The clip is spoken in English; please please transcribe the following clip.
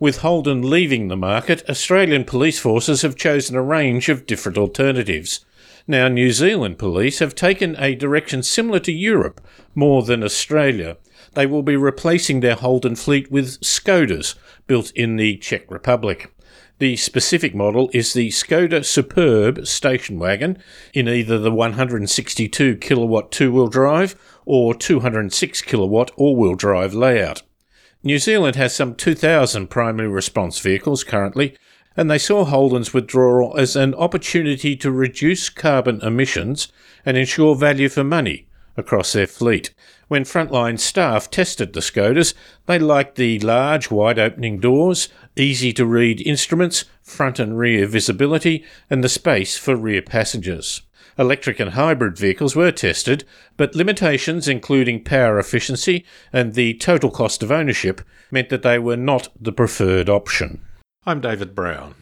With Holden leaving the market, Australian police forces have chosen a range of different alternatives. Now, New Zealand police have taken a direction similar to Europe more than Australia. They will be replacing their Holden fleet with Skodas, built in the Czech Republic. The specific model is the Skoda Superb station wagon in either the 162 kilowatt two wheel drive or 206 kilowatt all wheel drive layout. New Zealand has some 2,000 primary response vehicles currently, and they saw Holden's withdrawal as an opportunity to reduce carbon emissions and ensure value for money across their fleet. When frontline staff tested the Skodas, they liked the large, wide opening doors, easy to read instruments, front and rear visibility, and the space for rear passengers. Electric and hybrid vehicles were tested, but limitations including power efficiency and the total cost of ownership meant that they were not the preferred option. I'm David Brown.